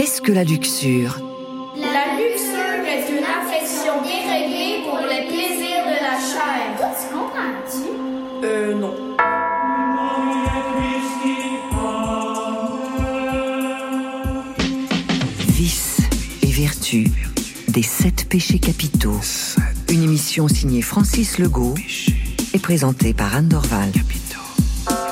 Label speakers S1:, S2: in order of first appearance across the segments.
S1: Qu'est-ce que la luxure?
S2: La luxure est une affection déréglée pour le plaisir de la chair.
S3: Tu comprends-tu?
S4: Euh, non.
S1: Vice et vertu des sept péchés capitaux. Une émission signée Francis Legault et présentée par Anne Dorval.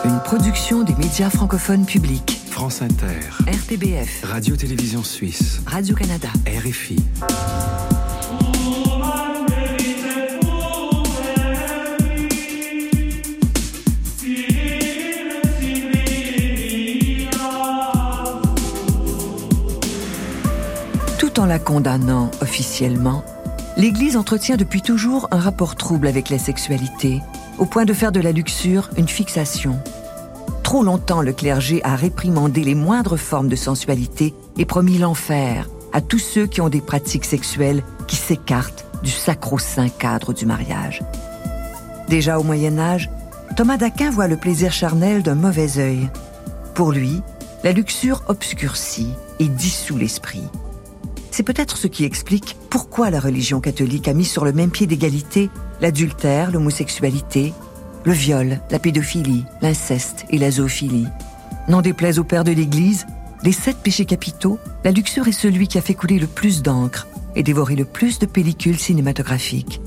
S1: Une production des médias francophones publics.
S5: France Inter,
S1: RTBF,
S5: Radio-Télévision Suisse,
S1: Radio-Canada.
S5: RFI.
S1: Tout en la condamnant officiellement, l'Église entretient depuis toujours un rapport trouble avec la sexualité, au point de faire de la luxure une fixation. Trop longtemps, le clergé a réprimandé les moindres formes de sensualité et promis l'enfer à tous ceux qui ont des pratiques sexuelles qui s'écartent du sacro-saint cadre du mariage. Déjà au Moyen Âge, Thomas d'Aquin voit le plaisir charnel d'un mauvais œil. Pour lui, la luxure obscurcit et dissout l'esprit. C'est peut-être ce qui explique pourquoi la religion catholique a mis sur le même pied d'égalité l'adultère, l'homosexualité, le viol, la pédophilie, l'inceste et la zoophilie. N'en déplaise au père de l'Église, des sept péchés capitaux, la luxure est celui qui a fait couler le plus d'encre et dévoré le plus de pellicules cinématographiques.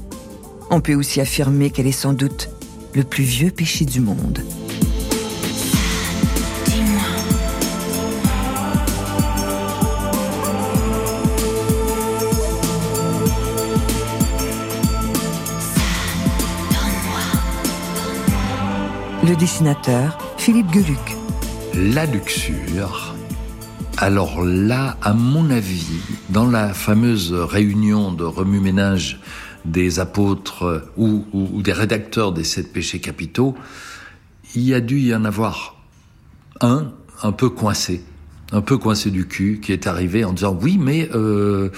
S1: On peut aussi affirmer qu'elle est sans doute le plus vieux péché du monde. Le dessinateur, Philippe Geluc.
S6: La luxure. Alors là, à mon avis, dans la fameuse réunion de remue-ménage des apôtres ou, ou- ou des rédacteurs des sept péchés capitaux, il y a dû y en avoir un un peu coincé, un peu coincé du cul, qui est arrivé en disant oui, mais euh,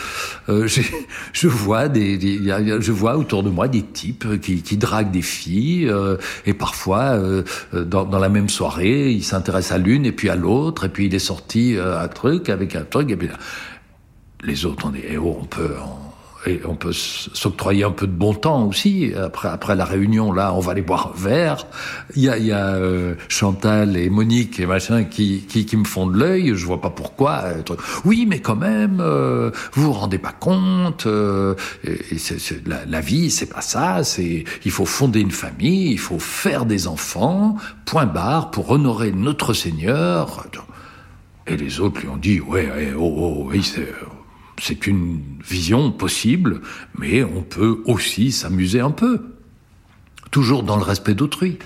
S6: euh, je vois des, je vois autour de moi des types qui, qui draguent des filles euh, et parfois euh, euh, dans, dans la même soirée, il s'intéresse à l'une et puis à l'autre et puis il est sorti euh, un truc avec un truc et puis les autres on dit eh oh, on peut on, et on peut s'octroyer un peu de bon temps aussi. Après, après la réunion, là, on va aller boire un verre. Il y a, il y a euh, Chantal et Monique et machin qui, qui, qui me font de l'œil. Je vois pas pourquoi. euh. Oui, mais quand même, euh, vous vous rendez pas compte. euh, et c'est- c'est- la, la vie, c'est pas ça. C'est il faut fonder une famille, il faut faire des enfants. Point barre pour honorer notre Seigneur. Et les autres lui ont dit ouais, ouais, oh, oh, oui, c'est c'est une vision possible, mais on peut aussi s'amuser un peu, toujours dans le respect d'autrui.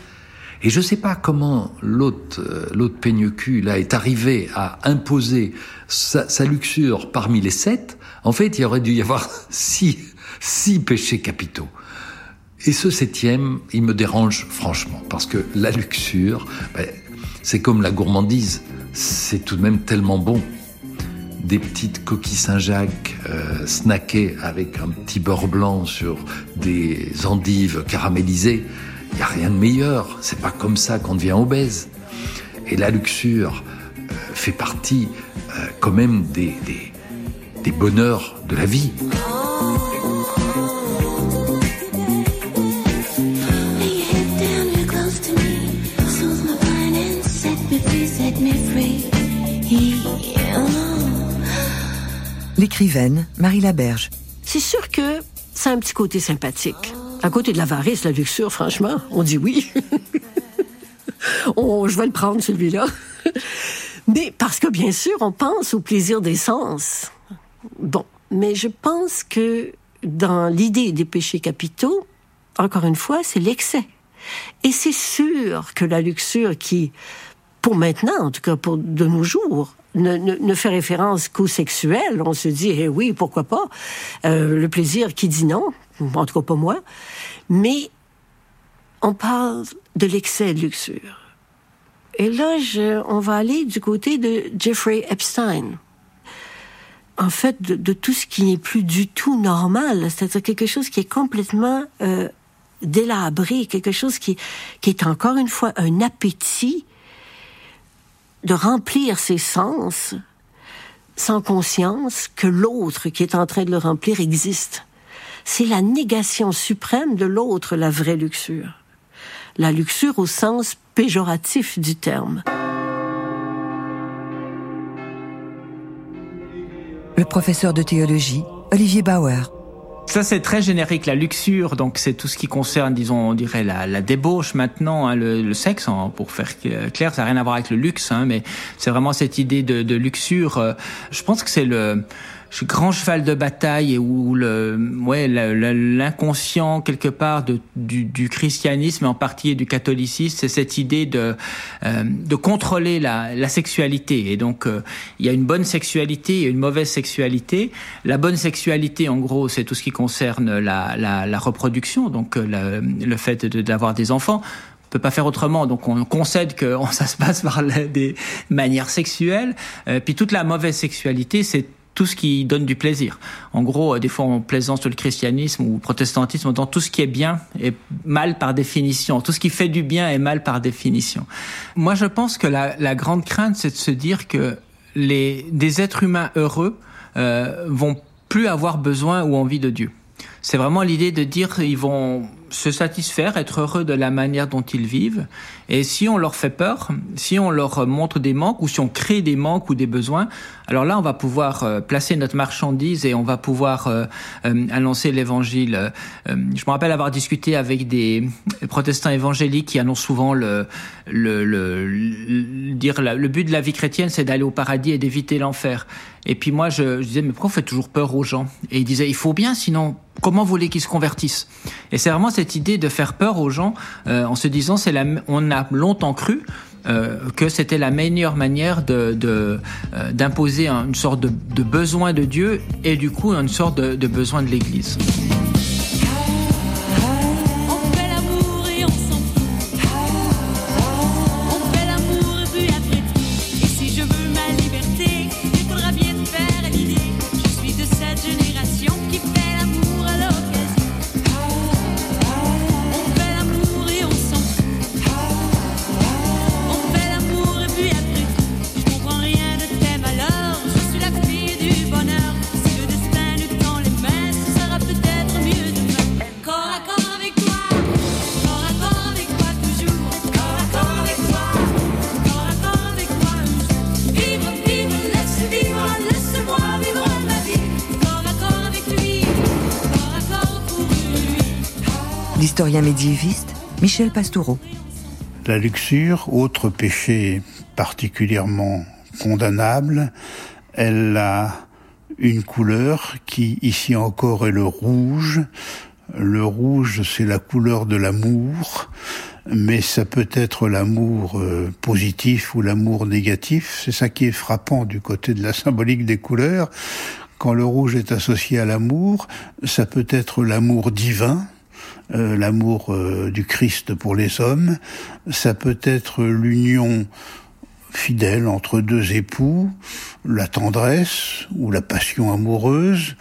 S6: Et je sais pas comment l'autre, euh, l'autre peigne cul là est arrivé à imposer sa, luxure parmi les sept. En fait, il aurait dû y avoir six, six péchés capitaux. Et ce septième, il me dérange franchement, parce que la luxure, ben, c'est comme la gourmandise, c'est tout de même tellement bon des petites coquilles Saint-Jacques euh, avec un petit beurre blanc sur des endives caramélisées. Il n'y a rien de meilleur. C'est pas comme ça qu'on devient obèse. Et la luxure euh, fait partie euh, quand même des bonheurs de la vie.
S1: L'écrivaine Marie Laberge.
S7: C'est sûr que c'est un petit côté sympathique. À côté de l'avarice, la luxure, franchement, on dit oui. On- je vais le prendre, celui-là. Mais parce que, bien sûr, on pense au plaisir des sens. Bon, mais je pense que dans l'idée des péchés capitaux, encore une fois, c'est l'excès. Et c'est sûr que la luxure qui, pour maintenant, en tout cas pour de nos jours, ne, fait référence qu'au sexuel, on se dit, eh oui, pourquoi pas? Euh, le plaisir qui dit non, en tout cas pas moi. Mais on parle de l'excès de luxure. Et là, on va aller du côté de Jeffrey Epstein. En fait, de, tout ce qui n'est plus du tout normal, c'est-à-dire quelque chose qui est complètement euh, délabré, quelque chose qui est encore une fois un appétit de remplir ses sens sans conscience que l'autre qui est en train de le remplir existe. C'est la négation suprême de l'autre, la vraie luxure. La luxure au sens péjoratif du terme.
S1: Le professeur de théologie, Olivier Bauer.
S4: Ça, c'est très générique, la luxure. Donc, c'est tout ce qui concerne, disons, on dirait la, la débauche maintenant, hein, le, le, sexe, hein, pour faire clair. Ça n'a rien à voir avec le luxe, hein, mais c'est vraiment cette idée de, de luxure. Euh, je pense que c'est le grand cheval de bataille et où le ouais l'inconscient quelque part de, du, du, christianisme en partie du catholicisme c'est cette idée de euh, de contrôler la, sexualité. Et donc euh, il y a une bonne sexualité et une mauvaise sexualité. La bonne sexualité en gros c'est tout ce qui concerne la, la, reproduction donc euh, le fait d'avoir des enfants. On peut pas faire autrement, donc on concède que ça se passe par des manières sexuelles. Puis toute la mauvaise sexualité, c'est tout ce qui donne du plaisir. En gros, euh, des fois on plaisante sur le christianisme ou le protestantisme, dans tout ce qui est bien est mal par définition. Tout ce qui fait du bien est mal par définition. Moi, je pense que la, la grande crainte, c'est de se dire que les, des êtres humains heureux euh, vont plus avoir besoin ou envie de Dieu. C'est vraiment l'idée de dire ils vont se satisfaire, être heureux de la manière dont ils vivent. Et si on leur fait peur, si on leur montre des manques ou si on crée des manques ou des besoins, alors là, on va pouvoir euh, placer notre marchandise et on va pouvoir euh, euh, annoncer l'évangile. je me rappelle avoir discuté avec des protestants évangéliques qui annoncent souvent le, le, le, dire le but de la vie chrétienne, c'est d'aller au paradis et d'éviter l'enfer. Et puis moi, je, je disais, mais pourquoi on fait toujours peur aux gens? Et ils disaient, il faut bien, sinon comment voulez qu'ils se convertissent? Et c'est vraiment cette idée de faire peur aux gens en se disant c'est la on a longtemps cru euh, que c'était la meilleure manière de d'imposer euh, une sorte de, besoin de Dieu et du coup une sorte de besoin de l'Église.
S1: Michel Pastoureau.
S8: La luxure, autre péché particulièrement condamnable, elle a une couleur qui ici encore est le rouge. Le rouge, c'est la couleur de l'amour, mais ça peut être l'amour euh, positif ou l'amour négatif. C'est ça qui est frappant du côté de la symbolique des couleurs. Quand le rouge est associé à l'amour, ça peut être l'amour divin, euh, l'amour euh, du Christ pour les hommes, ça peut être l'union fidèle entre deux époux, la tendresse ou la passion amoureuse,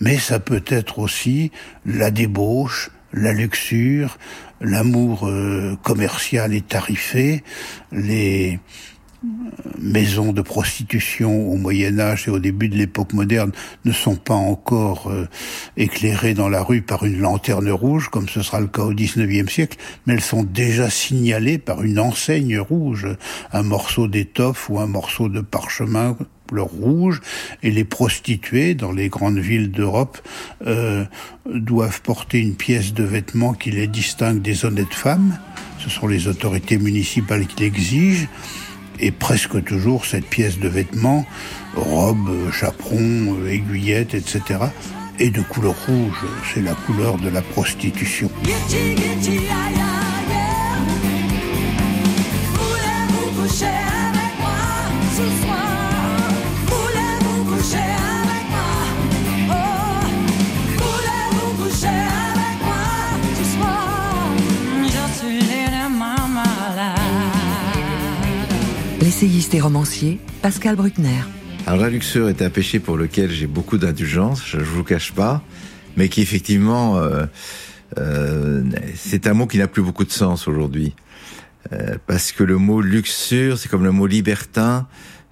S8: mais ça peut être aussi la débauche, la luxure, l'amour euh, commercial et tarifé, les maisons de prostitution au Moyen Âge et au début de l'époque moderne ne sont pas encore euh, éclairées dans la rue par une lanterne rouge, comme ce sera le cas au XIXe siècle, mais elles sont déjà signalées par une enseigne rouge, un morceau d'étoffe ou un morceau de parchemin couleur rouge, et les prostituées dans les grandes villes d'Europe euh, doivent porter une pièce de vêtement qui les distingue des honnêtes femmes. Ce sont les autorités municipales qui l'exigent et presque toujours cette pièce de vêtement, robe, chaperon, aiguillette, etc., est de couleur rouge. C'est la couleur de la prostitution.
S1: L'essayiste et romancier Pascal Bruckner.
S9: Alors la luxure est un péché pour lequel j'ai beaucoup d'indulgence, je ne vous cache pas, mais qui effectivement, euh, euh, c'est un mot qui n'a plus beaucoup de sens aujourd'hui. Euh, parce que le mot luxure, c'est comme le mot libertin,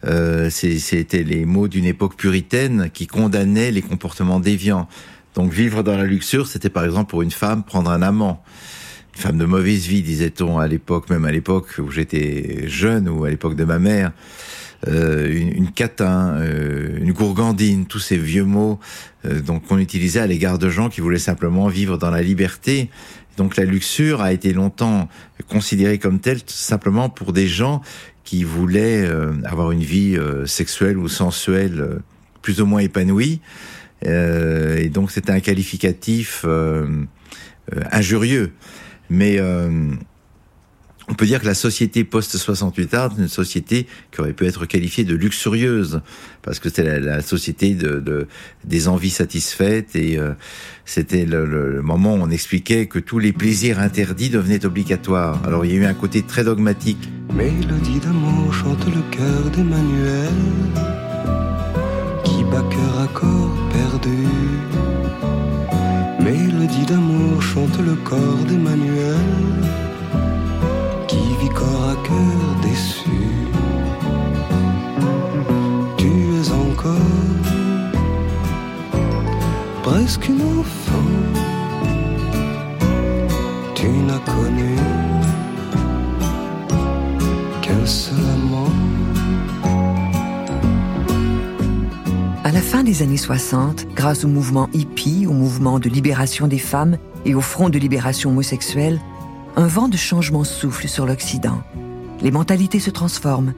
S9: Euh, C'était les mots d'une époque puritaine qui condamnait les comportements déviants. Donc vivre dans la luxure, c'était par exemple pour une femme prendre un amant. Une femme de mauvaise vie, disait-on à l'époque, même à l'époque où j'étais jeune ou à l'époque de ma mère. Euh, une, une catin, euh, une gourgandine, tous ces vieux mots euh, donc qu'on utilisait à l'égard de gens qui voulaient simplement vivre dans la liberté. Donc la luxure a été longtemps considérée comme telle simplement pour des gens qui voulaient euh, avoir une vie euh, sexuelle ou sensuelle euh, plus ou moins épanouie. Et donc c'était un qualificatif injurieux. Mais euh, on peut dire que la société post-68 art est une société qui aurait pu être qualifiée de luxurieuse, parce que c'était la, société de, de- des envies satisfaites, et euh, c'était le- le moment où on expliquait que tous les plaisirs interdits devenaient obligatoires. Alors il y a eu un côté très dogmatique.
S10: Mélodie d'amour chante le cœur d'Emmanuel qui bat cœur à corps perdu. Mélodie d'amour chante le corps d'Emmanuel qui vit corps à cœur déçu. Tu es encore presque une enfant. Tu n'as connu
S1: des années 60, grâce au mouvement hippie, au mouvement de libération des femmes et au front de libération homosexuelle, un vent de changement souffle sur l'Occident. Les mentalités se transforment.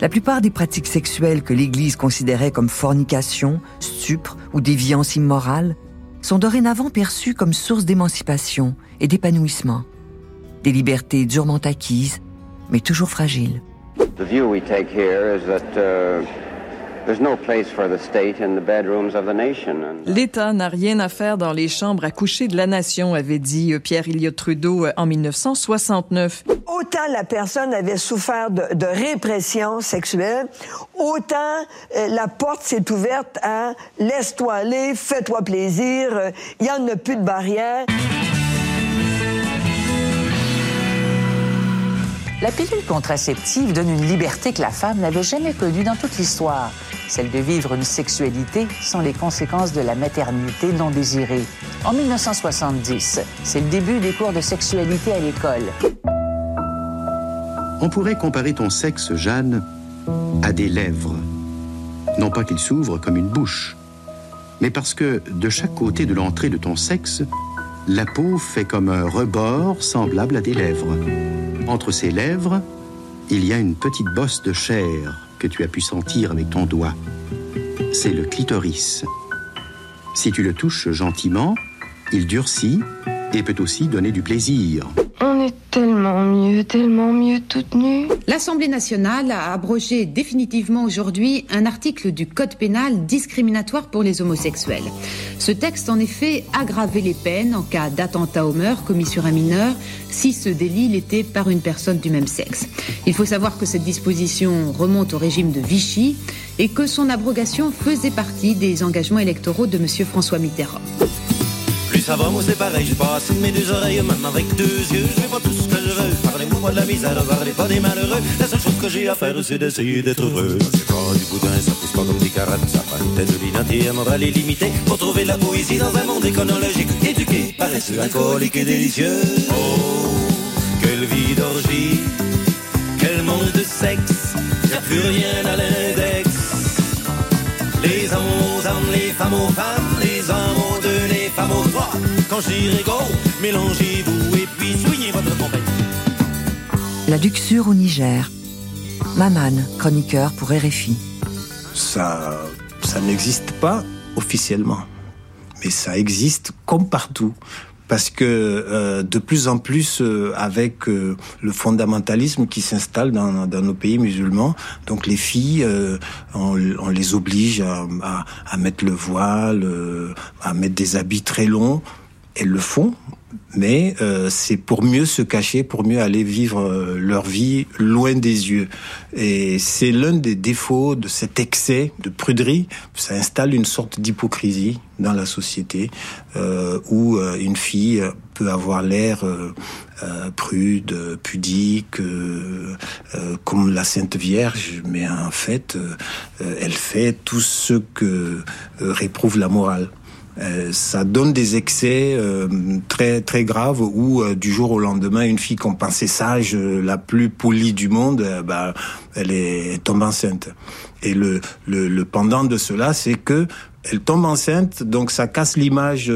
S1: La plupart des pratiques sexuelles que l'Église considérait comme fornication, stupre ou déviance immorale sont dorénavant perçues comme source d'émancipation et d'épanouissement. Des libertés durement acquises, mais toujours fragiles.
S11: The view we take here is that uh,
S12: L'État n'a rien à faire dans les chambres à coucher de la nation, avait dit euh, Pierre Elliott Trudeau euh, en 1969.
S13: Autant la personne avait souffert de, de répression sexuelle, autant euh, la porte s'est ouverte à laisse-toi aller, fais-toi plaisir, euh, il y en a plus de barrière.
S14: La pilule contraceptive donne une liberté que la femme n'avait jamais connue dans toute l'histoire, celle de vivre une sexualité sans les conséquences de la maternité non désirée. En 1970, c'est le début des cours de sexualité à l'école.
S15: On pourrait comparer ton sexe, Jeanne, à des lèvres. Non pas qu'il s'ouvre comme une bouche, mais parce que de chaque côté de l'entrée de ton sexe, la peau fait comme un rebord semblable à des lèvres. Entre ces lèvres, il y a une petite bosse de chair que tu as pu sentir avec ton doigt. C'est le clitoris. Si tu le touches gentiment, il durcit et peut aussi donner du plaisir.
S16: On est tellement mieux, tellement mieux toute nue.
S17: L'Assemblée nationale a abrogé définitivement aujourd'hui un article du Code pénal discriminatoire pour les homosexuels. Ce texte, en effet, aggravait les peines en cas d'attentat au meurtre commis sur un mineur si ce délit l'était par une personne du même sexe. Il faut savoir que cette disposition remonte au régime de Vichy et que son abrogation faisait partie des engagements électoraux de M. François Mitterrand.
S18: Ça va, moi c'est pareil, j'ai pas de mes deux oreilles, même avec deux yeux, je fais pas tout ce que je veux. Parlez-moi pas de la misère, parlez pas des malheureux. La seule chose que j'ai à faire, c'est d'essayer d'être heureux. C'est pas du boudin, ça pousse pas comme des carottes, ça prend une tête de l'identité, un moral illimité. Pour trouver la poésie dans un monde éconologique, éduqué, paresseux, alcoolique et délicieux. Oh, quelle vie d'orgie, quel monde de sexe, y a plus rien à l'index. Les hommes aux hommes, les femmes aux femmes, Quand je dirai go, mélangez-vous et puis soignez votre compagnie.
S1: La luxure au Niger. Maman, chroniqueur pour RFI.
S19: Ça, ça n'existe pas officiellement, mais ça existe comme partout. Parce que euh, de plus en plus, euh, avec euh, le fondamentalisme qui s'installe dans, dans nos pays musulmans, donc les filles, euh, on, on les oblige à, à, à mettre le voile, euh, à mettre des habits très longs. Elles le font, mais euh, c'est pour mieux se cacher, pour mieux aller vivre euh, leur vie loin des yeux. Et c'est l'un des défauts de cet excès de pruderie. Ça installe une sorte d'hypocrisie dans la société euh, où euh, une fille peut avoir l'air euh, euh, prude, pudique, comme la Sainte Vierge, mais en fait, elle fait tout ce que réprouve la morale. Euh, ça donne des excès euh, très très graves où euh, du jour au lendemain une fille qu'on pensait sage euh, la plus polie du monde euh, bah, elle est elle tombe enceinte. Et le, le le pendant de cela c'est que elle tombe enceinte donc ça casse l'image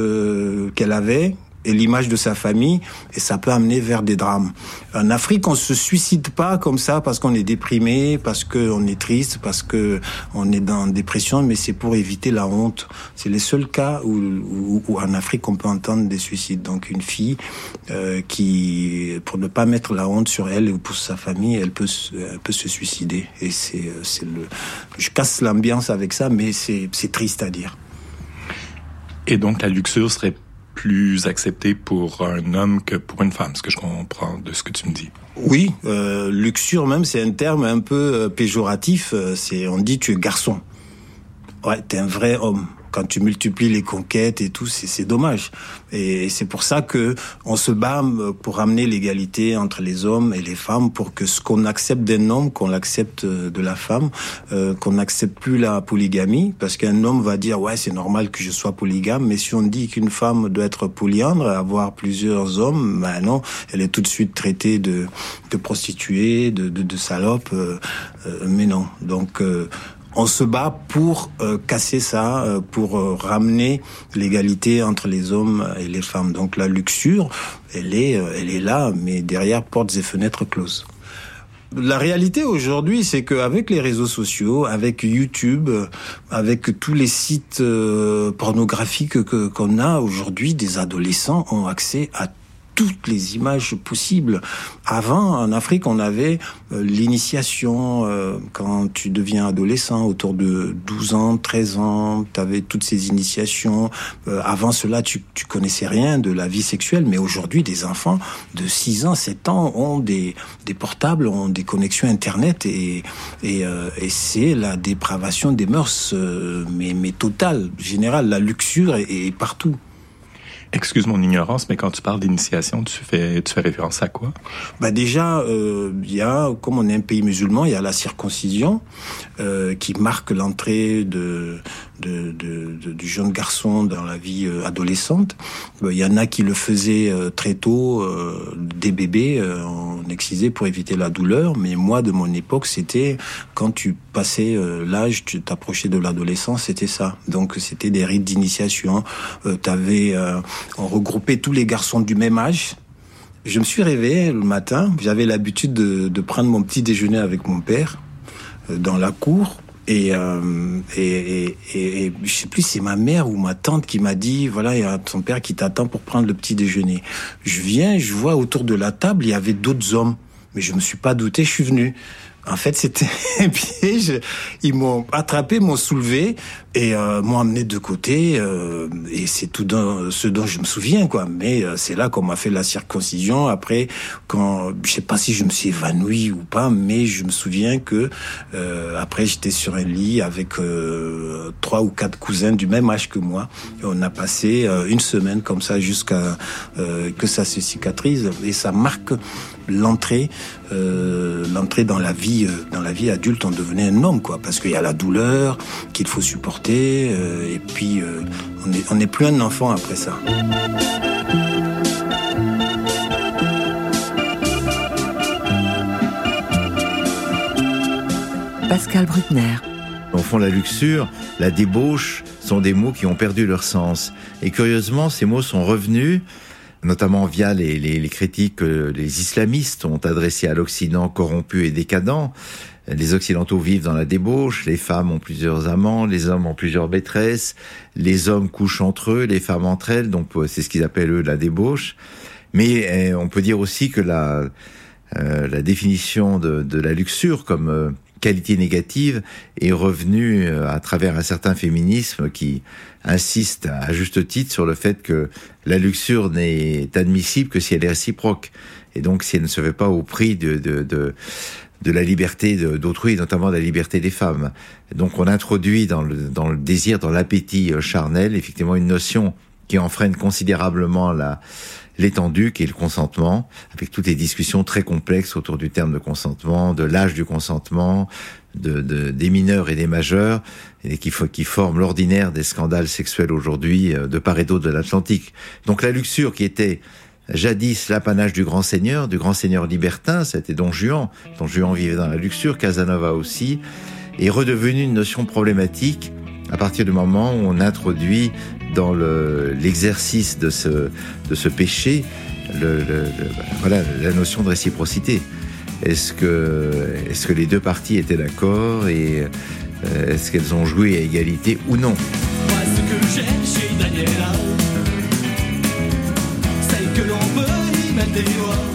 S19: qu'elle avait l'image de sa famille, et ça peut amener vers des drames. En Afrique, on se suicide pas comme ça parce qu'on est déprimé, parce qu'on est triste, parce que on est dans dépression, mais c'est pour éviter la honte. C'est les seuls cas où, en Afrique on peut entendre des suicides. Donc une fille euh, qui, pour ne pas mettre la honte sur elle ou pour sa famille, elle peut, peut se suicider. Et c'est, c'est le, je casse l'ambiance avec ça, mais c'est, c'est triste à dire.
S20: Et donc, la luxure serait plus acceptée pour un homme que pour une femme, ce que je comprends de ce que tu me dis.
S19: Oui, euh, luxure même, c'est un terme un peu euh, péjoratif. euh, C'est, on dit tu es garçon. Ouais, t'es un vrai homme. Quand tu multiplies les conquêtes et tout, c'est, dommage. Et c'est pour ça que on se bat pour ramener l'égalité entre les hommes et les femmes, pour que ce qu'on accepte d'un homme, qu'on l'accepte euh, de la femme, euh, qu'on n'accepte plus la polygamie, parce qu'un homme va dire ouais c'est normal que je sois polygame, mais si on dit qu'une femme doit être polyandre, avoir plusieurs hommes, ben non, elle est tout de suite traitée de, de prostituée, de, de, de salope, euh, euh, mais non. Donc euh, on se bat pour euh, casser ça, euh, pour euh, ramener l'égalité entre les hommes et les femmes. Donc la luxure, elle est, euh, elle est là, mais derrière portes et fenêtres closes. La réalité aujourd'hui, c'est qu'avec les réseaux sociaux, avec YouTube, euh, avec tous les sites euh, pornographiques que qu'on a aujourd'hui, des adolescents ont accès à toutes les images possibles. Avant, en Afrique, on avait euh, l'initiation euh, quand tu deviens adolescent, autour de 12 ans, 13 ans, tu avais toutes ces initiations. Euh, avant cela, tu, tu connaissais rien de la vie sexuelle, mais aujourd'hui, des enfants de 6 ans, 7 ans ont des, des portables, ont des connexions Internet et, et, euh, et c'est la dépravation des mœurs, euh, mais, mais totale, générale. La luxure est, est partout.
S20: Excuse mon ignorance, mais quand tu parles d'initiation, tu fais, tu fais référence à quoi?
S19: Bah déjà, euh, il y a, comme on est un pays musulman, il y a la circoncision euh, qui marque l'entrée de, de, de, du jeune garçon dans la vie euh, adolescente. Euh, Il y en a qui le faisaient très tôt, euh, des bébés, en excisé pour éviter la douleur. Mais moi, de mon époque, c'était quand tu passais l'âge, tu t'approchais de l'adolescence, c'était ça. Donc c'était des rites d'initiation. Euh, on regroupait tous les garçons du même âge. Je me suis réveillé le matin. J'avais l'habitude de, prendre mon petit déjeuner avec mon père euh, dans la cour. Et, euh, et je sais plus, c'est ma mère ou ma tante qui m'a dit, voilà, il y a ton père qui t'attend pour prendre le petit déjeuner. Je viens, je vois autour de la table, il y avait d'autres hommes. Mais je me suis pas douté, je suis venu. En fait, c'était un piège. Ils m'ont attrapé, m'ont soulevé et euh, m'ont amené de côté. euh, et c'est tout dans- ce dont je me souviens, quoi. Mais euh, c'est là qu'on m'a fait la circoncision. Après, quand je sais pas si je me suis évanoui ou pas, mais je me souviens que euh, après j'étais sur un lit avec euh, trois ou quatre cousins du même âge que moi. Et on a passé euh, une semaine comme ça jusqu'à que ça se cicatrise et ça marque l'entrée l'entrée dans la vie dans la vie adulte on devenait un homme quoi parce qu'il y a la douleur qu'il faut supporter euh, et puis euh, on est on n'est plus un enfant après ça
S1: Pascal Bruckner.
S9: Au fond, la luxure, la débauche sont des mots qui ont perdu leur sens. Et curieusement, ces mots sont revenus, notamment via les, les, les critiques que les islamistes ont adressées à l'Occident corrompu et décadent. Les Occidentaux vivent dans la débauche, les femmes ont plusieurs amants, les hommes ont plusieurs maîtresses, les hommes couchent entre eux, les femmes entre elles, donc euh, c'est ce qu'ils appellent eux la débauche. Mais euh, on peut dire aussi que la, euh, la définition de, de la luxure comme euh, qualité négative est revenue à travers un certain féminisme qui insiste à juste titre sur le fait que la luxure n'est admissible que si elle est réciproque. Et donc si elle ne se fait pas au prix de, de, de, de la liberté d'autrui, notamment de la liberté des femmes. Donc on introduit dans le, dans le désir, dans l'appétit euh, charnel, effectivement une notion qui enfreine considérablement la, l'étendue qui est le consentement, avec toutes les discussions très complexes autour du terme de consentement, de l'âge du consentement, de, de, des mineurs et des majeurs, et qui, qui forment l'ordinaire des scandales sexuels aujourd'hui euh, de part et d'autre de l'Atlantique. Donc la luxure qui était jadis l'apanage du grand seigneur, du grand seigneur libertin, c'était Don Juan. Don Juan vivait dans la luxure, Casanova aussi, est redevenue une notion problématique à partir du moment où on introduit dans l'exercice de, ce, péché la notion de réciprocité. Est-ce que, les deux parties étaient d'accord et euh, est-ce qu'elles ont joué à égalité ou non?
S21: Y mettre des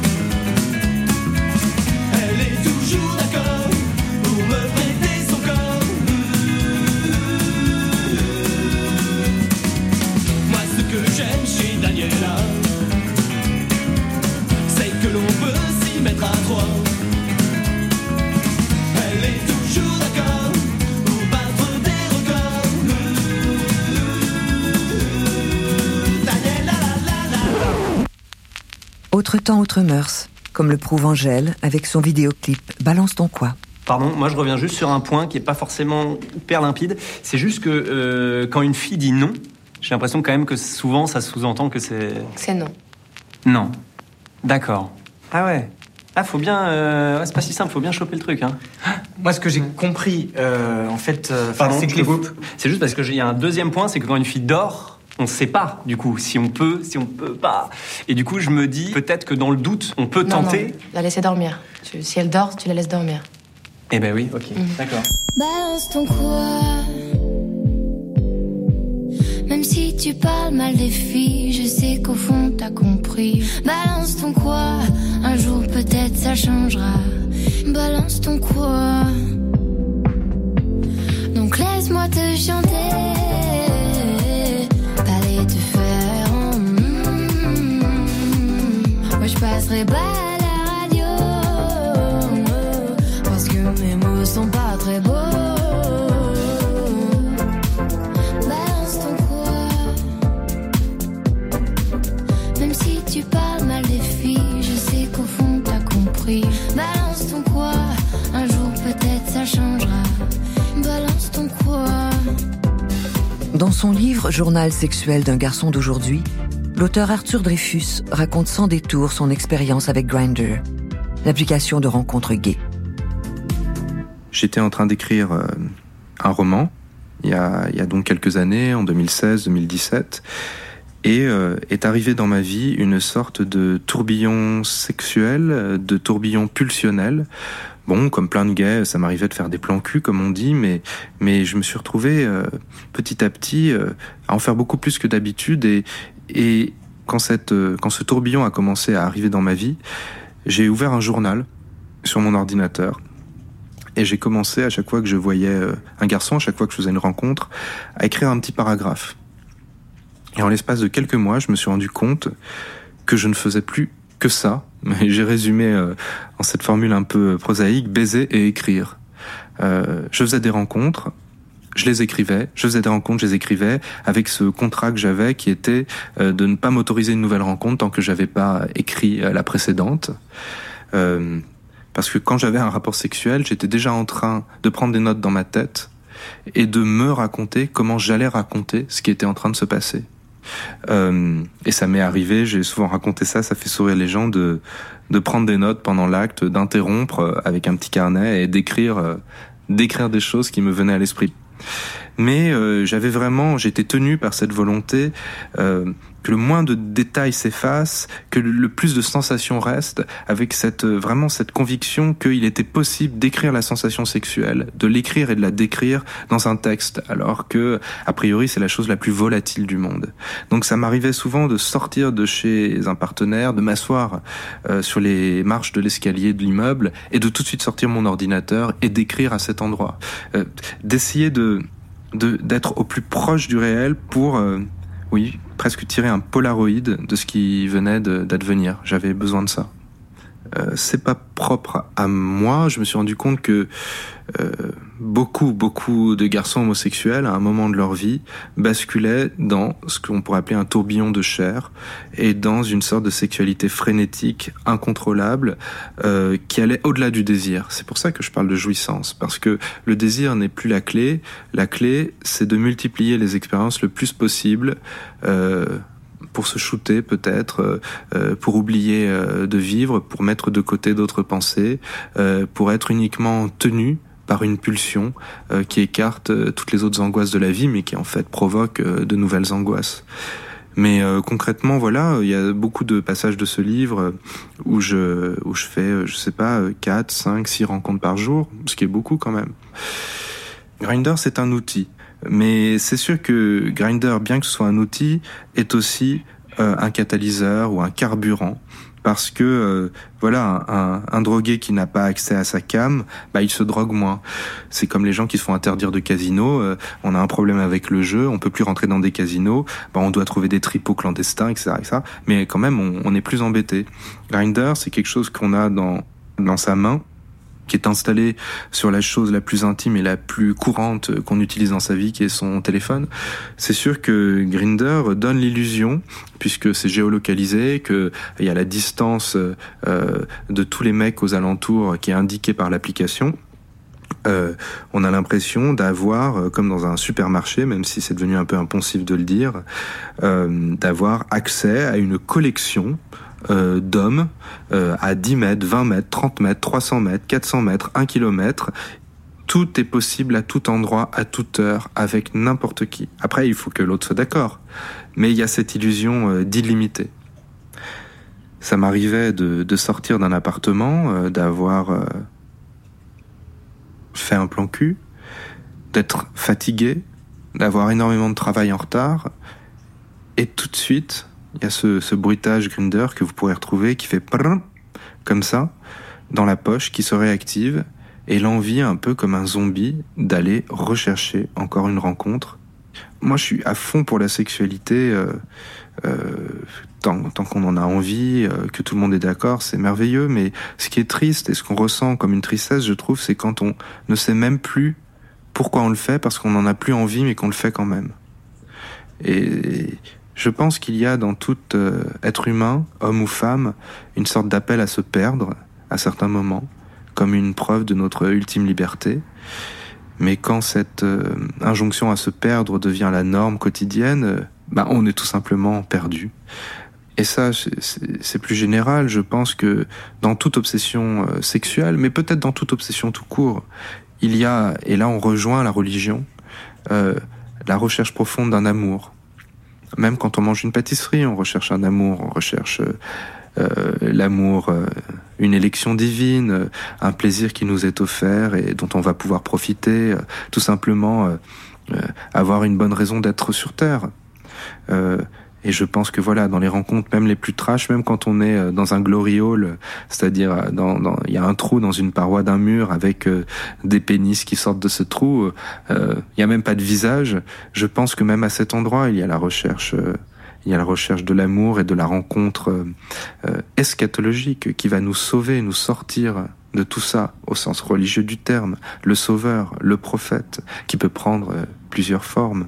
S1: Autre temps, autre mœurs, comme le prouve Angèle avec son vidéoclip Balance ton quoi.
S22: Pardon, moi je reviens juste sur un point qui est pas forcément hyper limpide. C'est juste que euh, quand une fille dit non, j'ai l'impression quand même que souvent ça sous-entend que c'est.
S16: C'est non.
S22: Non. D'accord. Ah ouais. Ah, faut bien. euh, ouais, c'est pas si simple, faut bien choper le truc. Hein.
S23: Moi, ce que j'ai compris, euh, en fait, euh,
S22: Pardon,
S23: c'est que les.
S22: C'est juste parce que j'ai- il y a un deuxième point, c'est que quand une fille dort, on sait pas, du coup, si on peut, si on peut pas. Et du coup, je me dis, peut-être que dans le doute, on peut
S16: Non,
S22: tenter.
S16: non, la laisser dormir. Tu- si elle dort, tu la laisses dormir.
S22: Eh ben oui, ok,
S16: Mhm.
S22: d'accord.
S24: Balance ton quoi Même si tu parles mal des filles, je sais qu'au fond t'as compris. Balance ton quoi Un jour peut-être ça changera. Balance ton quoi Donc laisse-moi te chanter. Passerai pas la radio. Parce que mes mots sont pas très beaux. Balance ton quoi? Même si tu parles mal des filles, je sais qu'au fond t'as compris. Balance ton quoi? Un jour peut-être ça changera. Balance ton quoi?
S1: Dans son livre Journal sexuel d'un garçon d'aujourd'hui, l'auteur Arthur Dreyfus raconte sans détour son expérience avec Grindr, l'application de rencontres gays.
S25: J'étais en train d'écrire euh, un roman, il y, a, donc quelques années, en 2016-2017, et euh, est arrivé dans ma vie une sorte de tourbillon sexuel, de tourbillon pulsionnel. Bon, comme plein de gays, ça m'arrivait de faire des plans cul, comme on dit, mais, je me suis retrouvé euh, petit à petit à en faire beaucoup plus que d'habitude, et, et quand, cette, euh, quand ce tourbillon a commencé à arriver dans ma vie, j'ai ouvert un journal sur mon ordinateur, et j'ai commencé à chaque fois que je voyais euh, un garçon, à chaque fois que je faisais une rencontre, à écrire un petit paragraphe. Et en l'espace de quelques mois, je me suis rendu compte que je ne faisais plus que ça. J'ai résumé euh, en cette formule un peu prosaïque, baiser et écrire. Je faisais des rencontres, je les écrivais, je faisais des rencontres, je les écrivais, avec ce contrat que j'avais qui était euh, de ne pas m'autoriser une nouvelle rencontre tant que j'avais pas écrit euh, la précédente. Euh, parce que quand j'avais un rapport sexuel, j'étais déjà en train de prendre des notes dans ma tête et de me raconter comment j'allais raconter ce qui était en train de se passer. Euh, et ça m'est arrivé, j'ai souvent raconté ça, ça fait sourire les gens de, de prendre des notes pendant l'acte, d'interrompre euh, avec un petit carnet et d'écrire, d'écrire des choses qui me venaient à l'esprit. Mais euh, j'avais vraiment, j'étais tenu par cette volonté euh, que le moins de détails s'efface, que le, plus de sensations reste, avec cette euh, vraiment cette conviction qu'il était possible d'écrire la sensation sexuelle, de l'écrire et de la décrire dans un texte, alors que a priori c'est la chose la plus volatile du monde. Donc ça m'arrivait souvent de sortir de chez un partenaire, de m'asseoir euh, sur les marches de l'escalier de l'immeuble et de tout de suite sortir mon ordinateur et d'écrire à cet endroit, Euh, d'essayer de de- d'être au plus proche du réel pour, euh, oui, presque tirer un polaroid de ce qui venait d'advenir. J'avais besoin de ça. Euh, c'est pas propre à moi. Je me suis rendu compte que, euh, beaucoup, beaucoup de garçons homosexuels, à un moment de leur vie, basculaient dans ce qu'on pourrait appeler un tourbillon de chair et dans une sorte de sexualité frénétique, incontrôlable, euh, qui allait au-delà du désir. C'est pour ça que je parle de jouissance, parce que le désir n'est plus la clé. La clé, c'est de multiplier les expériences le plus possible. Euh, pour se shooter peut-être, euh, euh, pour oublier euh, de vivre, pour mettre de côté d'autres pensées, euh, pour être uniquement tenu par une pulsion euh, qui écarte euh, toutes les autres angoisses de la vie, mais qui en fait provoque euh, de nouvelles angoisses. Mais concrètement, voilà, il y a beaucoup de passages de ce livre où je où je fais, je sais pas, euh, 4, 5, 6 rencontres par jour, ce qui est beaucoup quand même. Grinder, c'est un outil. Mais c'est sûr que Grinder, bien que ce soit un outil, est aussi un catalyseur ou un carburant. Parce que euh, voilà, un, un, drogué qui n'a pas accès à sa cam, bah, il se drogue moins. C'est comme les gens qui se font interdire de casino. euh, on a un problème avec le jeu, on peut plus rentrer dans des casinos. Bah, on doit trouver des tripots clandestins, etc., etc. Mais quand même, on, on est plus embêté. Grinder, c'est quelque chose qu'on a dans dans sa main qui est installé sur la chose la plus intime et la plus courante qu'on utilise dans sa vie, qui est son téléphone, c'est sûr que Grinder donne l'illusion, puisque c'est géolocalisé, que il y a la distance euh, de tous les mecs aux alentours qui est indiquée par l'application. Euh, on a l'impression d'avoir, euh, comme dans un supermarché, même si c'est devenu un peu impensif de le dire, euh, d'avoir accès à une collection euh, d'hommes euh, à 10 mètres, 20 mètres, 30 mètres, 300 mètres, 400 mètres, 1 kilomètre. Tout est possible à tout endroit, à toute heure, avec n'importe qui. Après, il faut que l'autre soit d'accord. Mais il y a cette illusion euh, d'illimité. Ça m'arrivait de, sortir d'un appartement, euh, d'avoir fait un plan cul, d'être fatigué, d'avoir énormément de travail en retard, et tout de suite, il y a ce, ce bruitage Grinder que vous pourrez retrouver qui fait comme ça, dans la poche, qui se réactive, et l'envie, un peu comme un zombie, d'aller rechercher encore une rencontre. Moi, je suis à fond pour la sexualité. euh, euh, tant, tant qu'on en a envie, euh, que tout le monde est d'accord, c'est merveilleux. Mais ce qui est triste et ce qu'on ressent comme une tristesse, je trouve, c'est quand on ne sait même plus pourquoi on le fait, parce qu'on n'en a plus envie, mais qu'on le fait quand même. Et je pense qu'il y a dans tout euh, être humain, homme ou femme, une sorte d'appel à se perdre à certains moments, comme une preuve de notre ultime liberté. Mais quand cette euh, injonction à se perdre devient la norme quotidienne, euh, bah, on est tout simplement perdu. Et ça, c'est- plus général. Je pense que dans toute obsession sexuelle, mais peut-être dans toute obsession tout court, il y a, et là on rejoint la religion, la recherche profonde d'un amour. Même quand on mange une pâtisserie, on recherche un amour, on recherche euh, euh, l'amour, euh, une élection divine, un plaisir qui nous est offert et dont on va pouvoir profiter, tout simplement avoir une bonne raison d'être sur Terre. Et je pense que voilà, dans les rencontres, même les plus trash, même quand on est euh, dans un glory hall, c'est-à-dire euh, dans, dans, il y a un trou dans une paroi d'un mur avec euh, des pénis qui sortent de ce trou, euh, euh, il y a même pas de visage. Je pense que même à cet endroit, il y a la recherche, il y a la recherche de l'amour et de la rencontre eschatologique qui va nous sauver, nous sortir de tout ça au sens religieux du terme, le sauveur, le prophète, qui peut prendre plusieurs formes.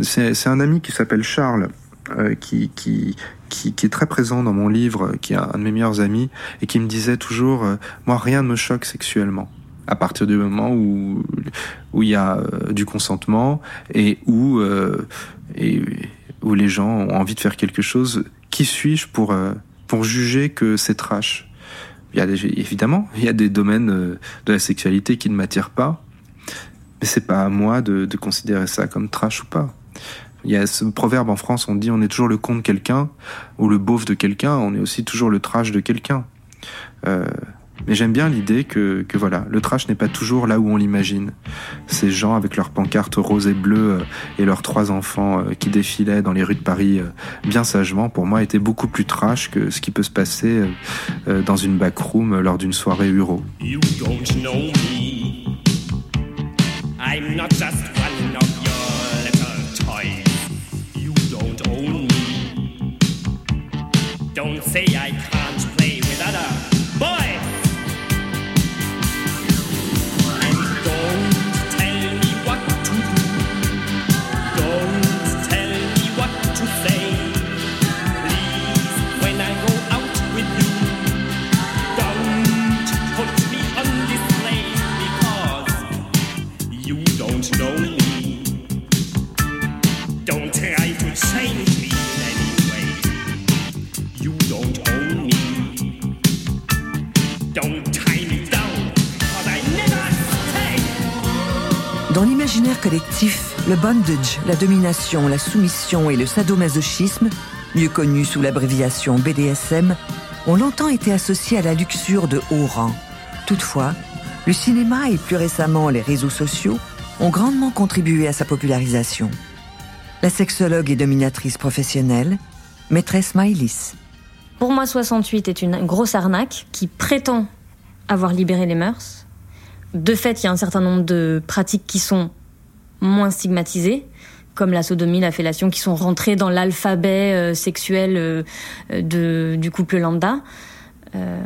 S25: C'est un ami qui s'appelle Charles, euh, qui, qui, qui, est très présent dans mon livre, qui est un de mes meilleurs amis, et qui me disait toujours, euh, moi rien ne me choque sexuellement. À partir du moment où où il y a euh, du consentement et où et où les gens ont envie de faire quelque chose, qui suis-je pour pour juger que c'est trash? Y a évidemment, il y a des domaines de la sexualité qui ne m'attirent pas, mais c'est pas à moi de considérer ça comme trash ou pas. Il y a ce proverbe en France, on dit on est toujours le con de quelqu'un ou le beauf de quelqu'un, on est aussi toujours le trash de quelqu'un. Euh, mais j'aime bien l'idée que, que voilà, le trash n'est pas toujours là où on l'imagine. Ces gens avec leurs pancartes roses et bleues euh, et leurs trois enfants euh, qui défilaient dans les rues de Paris bien sagement, pour moi, étaient beaucoup plus trash que ce qui peut se passer dans une backroom lors d'une soirée Euro.
S21: You don't know me. I'm not just Don't say I can't
S1: Dans l'imaginaire collectif, le bondage, la domination, la soumission et le sadomasochisme, mieux connus sous l'abréviation BDSM, ont longtemps été associés à la luxure de haut rang. Toutefois, le cinéma et plus récemment les réseaux sociaux ont grandement contribué à sa popularisation. La sexologue et dominatrice professionnelle, maîtresse Maïlis.
S26: Pour moi, 68 est une grosse arnaque qui prétend avoir libéré les mœurs. De fait, il y a un certain nombre de pratiques qui sont moins stigmatisées, comme la sodomie, la fellation, qui sont rentrées dans l'alphabet euh, sexuel euh, de, du couple lambda. Euh,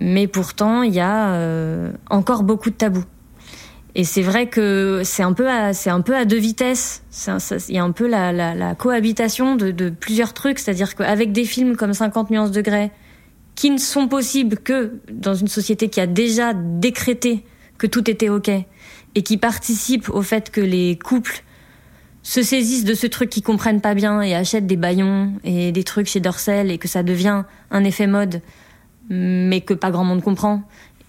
S26: mais pourtant, il y a euh, encore beaucoup de tabous. Et c'est vrai que c'est un peu à, deux vitesses. Il y a un peu la, cohabitation de, plusieurs trucs. C'est-à-dire qu'avec des films comme 50 nuances de qui ne sont possibles que dans une société qui a déjà décrété que tout était OK et qui participe au fait que les couples se saisissent de ce truc qu'ils comprennent pas bien et achètent des baillons et des trucs chez Dorsel et que ça devient un effet mode, mais que pas grand monde comprend.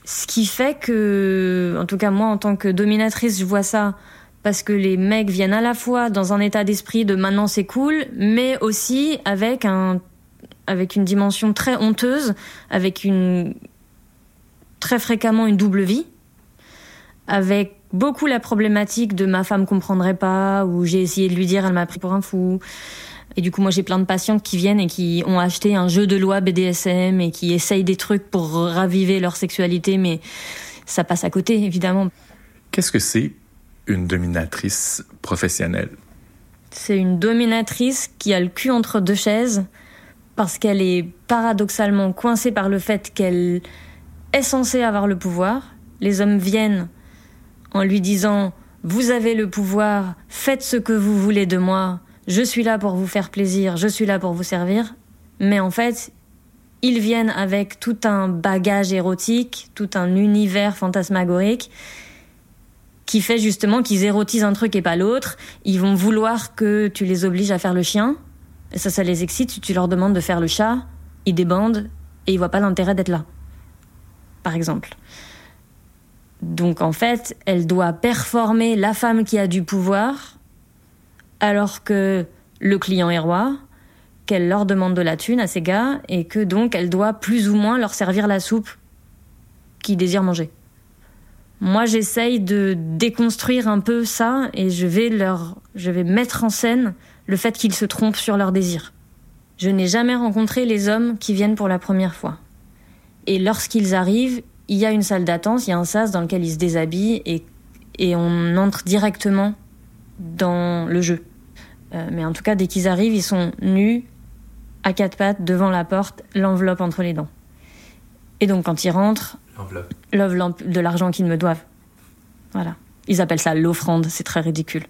S26: Ce qui fait que, en tout cas moi en tant que dominatrice, je vois ça parce que les mecs viennent à la fois dans un état d'esprit de maintenant c'est cool, mais aussi avec un avec une dimension très honteuse, avec une très fréquemment une double vie, avec beaucoup la problématique de ma femme comprendrait pas, ou j'ai essayé de lui dire, elle m'a pris pour un fou. Et du coup, moi, j'ai plein de patientes qui viennent et qui ont acheté un jeu de loi BDSM et qui essayent des trucs pour raviver leur sexualité, mais ça passe à côté, évidemment.
S20: Qu'est-ce que c'est une dominatrice professionnelle?
S26: C'est une dominatrice qui a le cul entre deux chaises parce qu'elle est paradoxalement coincée par le fait qu'elle est censée avoir le pouvoir. Les hommes viennent en lui disant Vous avez le pouvoir, faites ce que vous voulez de moi, je suis là pour vous faire plaisir, je suis là pour vous servir. Mais en fait, ils viennent avec tout un bagage érotique, tout un univers fantasmagorique qui fait justement qu'ils érotisent un truc et pas l'autre. Ils vont vouloir que tu les obliges à faire le chien. Et ça, ça les excite. Si tu leur demandes de faire le chat, ils débandent et ils voient pas l'intérêt d'être là. Par exemple. Donc en fait, elle doit performer la femme qui a du pouvoir, alors que le client est roi, qu'elle leur demande de la thune à ces gars, et que donc elle doit plus ou moins leur servir la soupe qu'ils désirent manger. Moi, j'essaye de déconstruire un peu ça, et je vais leur, je vais mettre en scène le fait qu'ils se trompent sur leurs désirs. Je n'ai jamais rencontré les hommes qui viennent pour la première fois. Et lorsqu'ils arrivent, il y a une salle d'attente, il y a un sas dans lequel ils se déshabillent et, et on entre directement dans le jeu. Euh, mais en tout cas, dès qu'ils arrivent, ils sont nus, à quatre pattes, devant la porte, l'enveloppe entre les dents. Et donc, quand ils rentrent,
S20: L'enveloppe.
S26: l'enveloppe de l'argent qu'ils me doivent. Voilà. Ils appellent ça l'offrande, c'est très ridicule.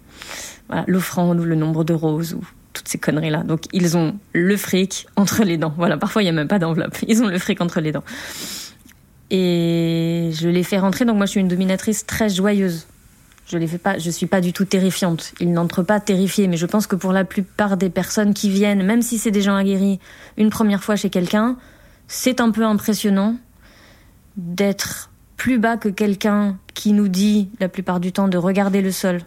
S26: Voilà, l'offrande ou le nombre de roses ou toutes ces conneries-là. Donc, ils ont le fric entre les dents. Voilà, parfois, il n'y a même pas d'enveloppe. Ils ont le fric entre les dents. Et je les fais rentrer. Donc moi, je suis une dominatrice très joyeuse. Je les fais pas. Je suis pas du tout terrifiante. Ils n'entrent pas terrifiés. Mais je pense que pour la plupart des personnes qui viennent, même si c'est des gens aguerris, une première fois chez quelqu'un, c'est un peu impressionnant d'être plus bas que quelqu'un qui nous dit la plupart du temps de regarder le sol.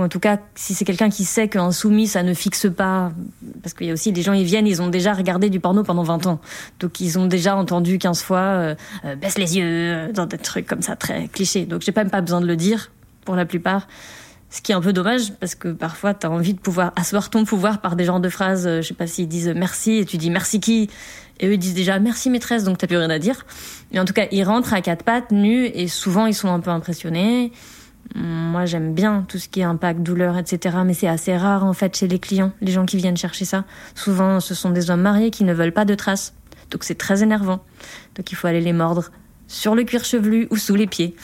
S26: Ou en tout cas, si c'est quelqu'un qui sait qu'un soumis, ça ne fixe pas. Parce qu'il y a aussi des gens, ils viennent, ils ont déjà regardé du porno pendant 20 ans. Donc ils ont déjà entendu 15 fois euh, euh, baisse les yeux, euh, dans des trucs comme ça, très clichés. Donc j'ai même pas besoin de le dire, pour la plupart. Ce qui est un peu dommage, parce que parfois, tu as envie de pouvoir asseoir ton pouvoir par des genres de phrases, je sais pas s'ils disent merci, et tu dis merci qui? Et eux, disent déjà merci maîtresse, donc t'as plus rien à dire. Mais en tout cas, ils rentrent à quatre pattes, nus, et souvent, ils sont un peu impressionnés. Moi, j'aime bien tout ce qui est impact, douleur, etc. Mais c'est assez rare, en fait, chez les clients, les gens qui viennent chercher ça. Souvent, ce sont des hommes mariés qui ne veulent pas de traces. Donc, c'est très énervant. Donc, il faut aller les mordre sur le cuir chevelu ou sous les pieds.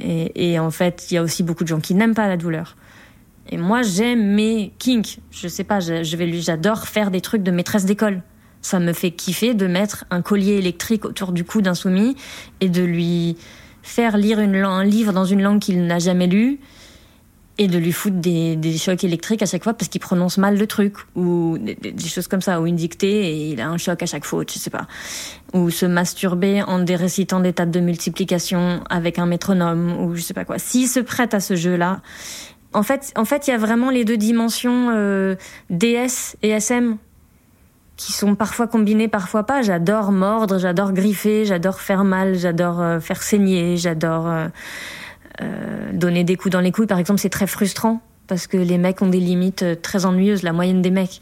S26: Et, en fait, il y a aussi beaucoup de gens qui n'aiment pas la douleur. Et moi, j'aime mes kinks. Je sais pas, je, je j'adore faire des trucs de maîtresse d'école. Ça me fait kiffer de mettre un collier électrique autour du cou d'un soumis et de lui faire lire un livre dans une langue qu'il n'a jamais lu et de lui foutre des, chocs électriques à chaque fois parce qu'il prononce mal le truc ou des choses comme ça ou une dictée et il a un choc à chaque faute, je sais pas. Ou se masturber en dérécitant des tables de multiplication avec un métronome ou je sais pas quoi. S'il se prête à ce jeu-là, en fait, en fait, il y a vraiment les deux dimensions euh, DS et SM qui sont parfois combinées, parfois pas. J'adore mordre, j'adore griffer, j'adore faire mal, j'adore euh, faire saigner, j'adore euh, euh, donner des coups dans les couilles. Par exemple, c'est très frustrant parce que les mecs ont des limites très ennuyeuses, la moyenne des mecs.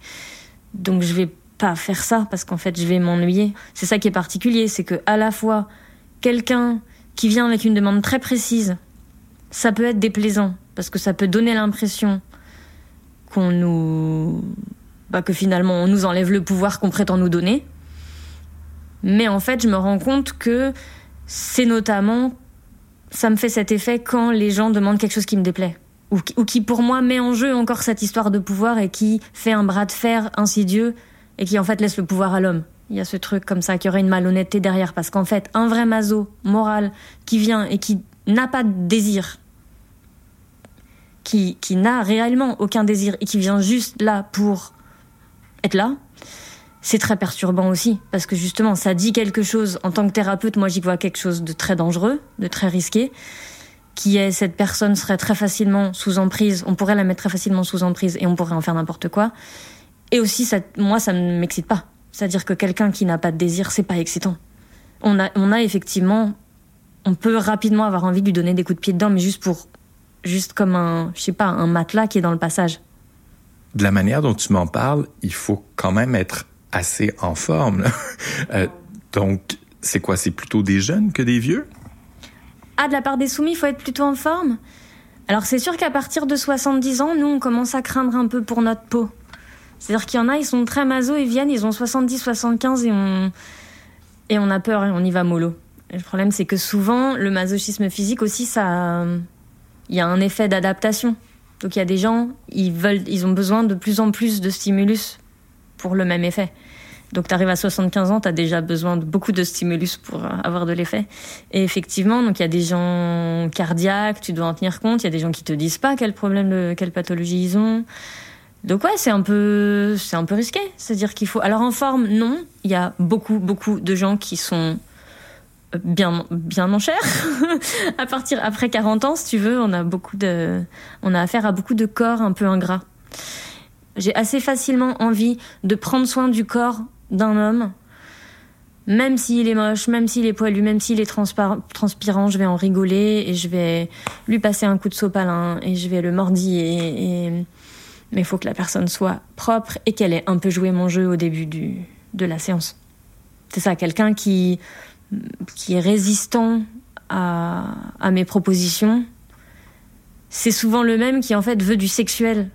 S26: Donc je vais pas faire ça parce qu'en fait je vais m'ennuyer. C'est ça qui est particulier, c'est que à la fois quelqu'un qui vient avec une demande très précise, ça peut être déplaisant parce que ça peut donner l'impression qu'on nous bah, que finalement on nous enlève le pouvoir qu'on prétend nous donner. Mais en fait, je me rends compte que c'est notamment ça me fait cet effet quand les gens demandent quelque chose qui me déplaît ou qui, ou qui pour moi met en jeu encore cette histoire de pouvoir et qui fait un bras de fer insidieux et qui en fait laisse le pouvoir à l'homme. Il y a ce truc comme ça, qu'il y aurait une malhonnêteté derrière, parce qu'en fait, un vrai maso moral qui vient et qui n'a pas de désir, qui, qui n'a réellement aucun désir et qui vient juste là pour être là, c'est très perturbant aussi, parce que justement, ça dit quelque chose. En tant que thérapeute, moi, j'y vois quelque chose de très dangereux, de très risqué, qui est cette personne serait très facilement sous emprise, on pourrait la mettre très facilement sous emprise et on pourrait en faire n'importe quoi. Et aussi, moi, ça ne m'excite pas. C'est-à-dire que quelqu'un qui n'a pas de désir, c'est pas excitant. On a, on a effectivement, on peut rapidement avoir envie de lui donner des coups de pied dedans, mais juste pour, juste comme un, je sais pas, un matelas qui est dans le passage.
S20: De la manière dont tu m'en parles, il faut quand même être assez en forme. Euh, donc, c'est quoi? C'est plutôt des jeunes que des vieux?
S26: Ah, de la part des soumis, il faut être plutôt en forme? Alors c'est sûr qu'à partir de 70 ans, nous, on commence à craindre un peu pour notre peau. C'est-à-dire qu'il y en a, ils sont très maso, ils viennent, ils ont 70, 75 et on, et on a peur et on y va mollo. Et le problème, c'est que souvent, le masochisme physique aussi, ça, il y a un effet d'adaptation. Donc il y a des gens, ils veulent, ils ont besoin de plus en plus de stimulus pour le même effet. Donc tu arrives à 75 ans, tu as déjà besoin de beaucoup de stimulus pour euh, avoir de l'effet. Et effectivement, il y a des gens cardiaques, tu dois en tenir compte, il y a des gens qui te disent pas quel problème, quelle pathologie ils ont. Donc ouais, c'est un peu, c'est un peu risqué. C'est-à-dire qu'il faut. Alors en forme, non. Il y a beaucoup, beaucoup de gens qui sont bien, bien en chair. à partir après 40 ans, si tu veux, on a beaucoup de, on a affaire à beaucoup de corps un peu ingrats. J'ai assez facilement envie de prendre soin du corps d'un homme, même s'il est moche, même s'il est poilu, même s'il est transpirant, je vais en rigoler et je vais lui passer un coup de sopalin et je vais le mordiller. Mais il faut que la personne soit propre et qu'elle ait un peu joué mon jeu au début du, de la séance. C'est ça, quelqu'un qui, qui est résistant à, mes propositions. C'est souvent le même qui en fait veut du sexuel.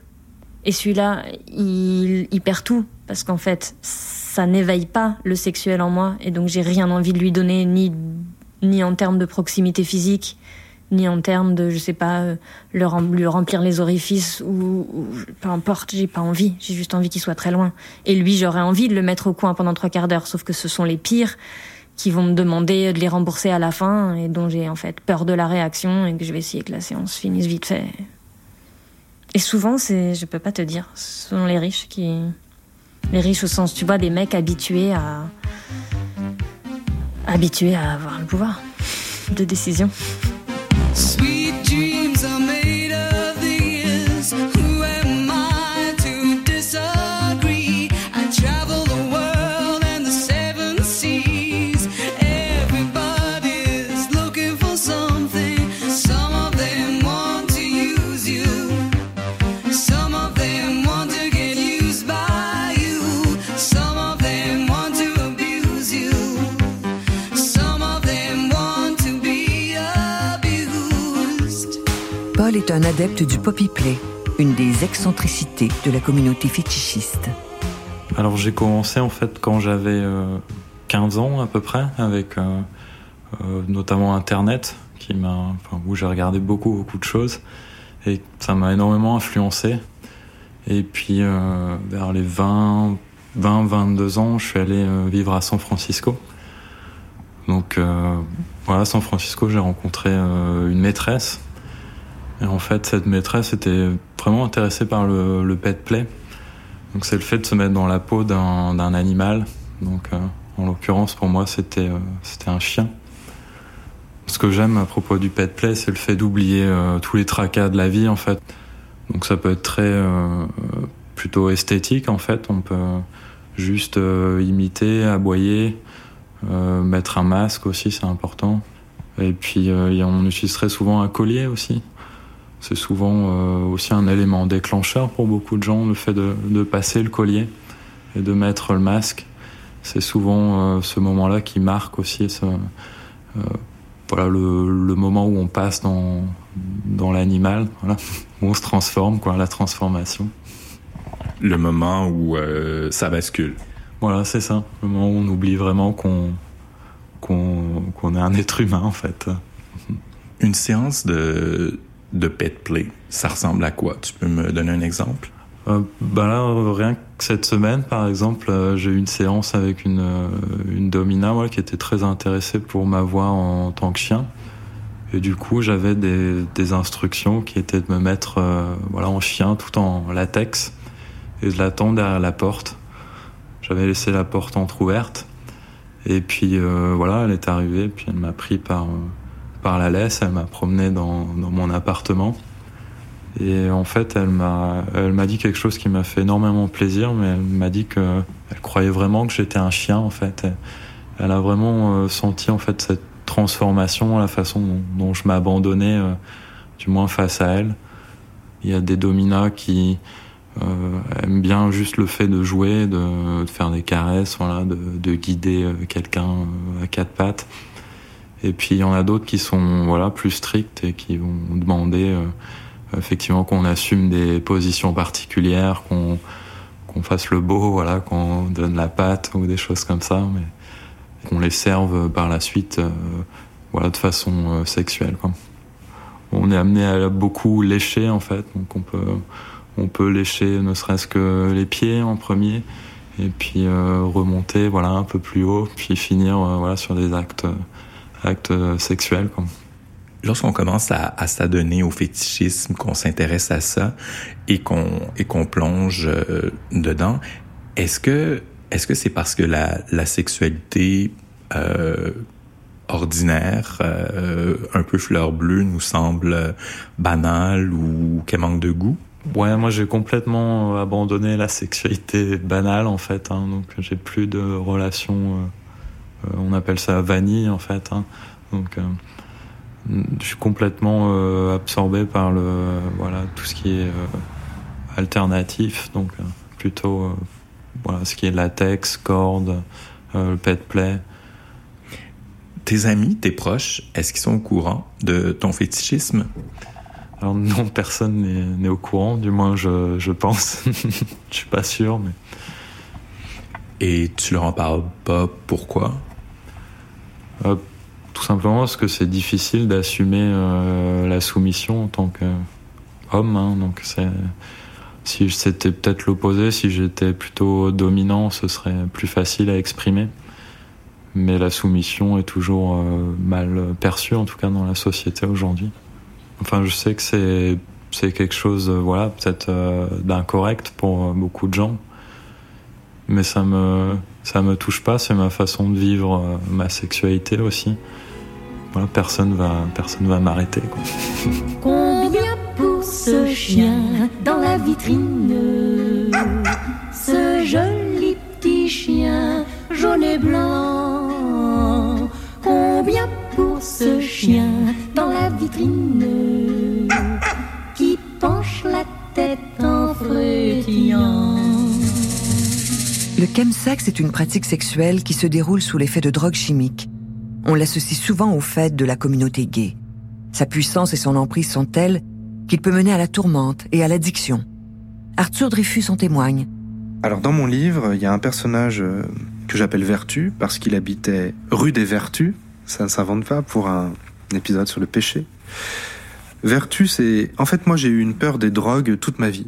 S26: Et celui-là, il, perd tout parce qu'en fait, ça n'éveille pas le sexuel en moi et donc j'ai rien envie de lui donner ni ni en termes de proximité physique, ni en termes de je sais pas euh, le lui remplir les orifices ou, ou peu importe, j'ai pas envie, j'ai juste envie qu'il soit très loin. Et lui, j'aurais envie de le mettre au coin pendant trois quarts d'heure, sauf que ce sont les pires qui vont me demander de les rembourser à la fin et dont j'ai en fait peur de la réaction et que je vais essayer que la séance finisse vite fait. Et souvent, c'est, je peux pas te dire, ce sont les riches qui, les riches au sens, tu vois, des mecs habitués à, habitués à avoir le pouvoir de décision.
S1: Un adepte du poppy play, une des excentricités de la communauté fétichiste.
S20: Alors j'ai commencé en fait quand j'avais euh, 15 ans à peu près, avec euh, euh, notamment Internet, qui m'a, où j'ai regardé beaucoup de choses, et ça m'a énormément influencé. Et puis euh, vers les 20, 20, 22 ans, je suis allé euh, vivre à San Francisco. Donc euh, voilà, San Francisco, j'ai rencontré euh, une maîtresse. Et en fait, cette maîtresse était vraiment intéressée par le, pet play. Donc c'est le fait de se mettre dans la peau d'un animal. Donc euh, en l'occurrence pour moi c'était euh, c'était un chien. Ce que j'aime à propos du pet play, c'est le fait d'oublier euh, tous les tracas de la vie en fait. Donc ça peut être très plutôt esthétique en fait. On peut juste imiter, aboyer, mettre un masque aussi, c'est important. Et puis on utilise très souvent un collier aussi. C'est souvent euh, aussi un élément déclencheur pour beaucoup de gens, le fait de, de passer le collier et de mettre le masque. C'est souvent euh, ce moment-là qui marque aussi ce, euh, voilà, le, le moment où on passe dans, dans l'animal, voilà, où on se transforme, quoi, la transformation.
S27: Le moment où euh, ça bascule.
S20: Voilà, c'est ça. Le moment où on oublie vraiment qu'on qu'on qu'on est un être humain, en fait.
S27: Une séance de, de pet play, ça ressemble à quoi? Tu peux me donner un exemple?
S20: Euh, bah là, rien que cette semaine, par exemple, euh, j'ai eu une séance avec une, euh, une domina qui était très intéressée pour m'avoir en tant que chien. Et du coup, j'avais des, des instructions qui étaient de me mettre voilà, en chien tout en latex et de l'attendre derrière la porte. J'avais laissé la porte entr'ouverte. Et puis voilà, elle est arrivée, puis elle m'a pris par, par la laisse, elle m'a promené dans, dans mon appartement. Et en fait, elle m'a, elle m'a dit quelque chose qui m'a fait énormément plaisir, mais elle m'a dit que elle croyait vraiment que j'étais un chien, en fait. Elle, a vraiment euh, senti, en fait, cette transformation, la façon dont, je m'abandonnais, euh, du moins face à elle. Il y a des dominas qui euh, aiment bien juste le fait de jouer, de, de faire des caresses, voilà, de, de guider euh, quelqu'un à quatre pattes. Et puis il y en a d'autres qui sont voilà plus strictes et qui vont demander euh, effectivement qu'on assume des positions particulières, qu'on qu'on fasse le beau, voilà, qu'on donne la patte ou des choses comme ça, mais qu'on les serve par la suite, euh, voilà, de façon euh, sexuelle. On est amené à beaucoup lécher en fait, donc on peut on peut lécher ne serait-ce que les pieds en premier et puis remonter voilà un peu plus haut, puis finir voilà sur des actes actes euh, sexuels. Quoi.
S27: Lorsqu'on commence à, à s'adonner au fétichisme, qu'on s'intéresse à ça et qu'on et qu'on plonge euh, dedans, est-ce que est-ce que c'est parce que la, la sexualité euh, ordinaire, euh, un peu fleur bleue, nous semble banale ou qu'elle manque de goût?
S20: Ouais, moi j'ai complètement abandonné la sexualité banale en fait, hein, donc j'ai plus de relations, on appelle ça vanille en fait, hein, donc euh, je suis complètement euh, absorbé par le voilà tout ce qui est euh, alternatif, donc euh, plutôt euh, voilà ce qui est latex, corde, euh, le pet play.
S27: Tes amis, tes proches, est-ce qu'ils sont au courant de ton fétichisme?
S20: Alors non, personne n'est n'est au courant, du moins je, je pense. je suis pas sûr, mais.
S27: Et tu leur en parles pas, pourquoi?
S20: Euh, Tout simplement parce que c'est difficile d'assumer euh, la soumission en tant qu'homme. Hein, donc si c'était peut-être l'opposé, si j'étais plutôt dominant, ce serait plus facile à exprimer. Mais la soumission est toujours euh, mal perçue, en tout cas dans la société aujourd'hui. Enfin, je sais que c'est quelque chose, voilà, peut-être d'incorrect pour beaucoup de gens, mais ça me ça me touche pas. C'est ma façon de vivre euh, ma sexualité aussi. Voilà, personne va personne va m'arrêter.
S28: Combien pour ce chien dans la vitrine Ce joli petit chien jaune et blanc Combien pour ce chien dans la vitrine
S1: chemsex est une pratique sexuelle qui se déroule sous l'effet de drogues chimiques. On l'associe souvent au fait de la communauté gay. Sa puissance et son emprise sont telles qu'il peut mener à la tourmente et à l'addiction. Arthur Dreyfus en témoigne.
S25: Alors dans mon livre, il y a un personnage euh, que j'appelle Vertu parce qu'il habitait rue des Vertus. Ça ne s'invente pas pour un épisode sur le péché. Vertu, c'est... En fait, moi, j'ai eu une peur des drogues toute ma vie.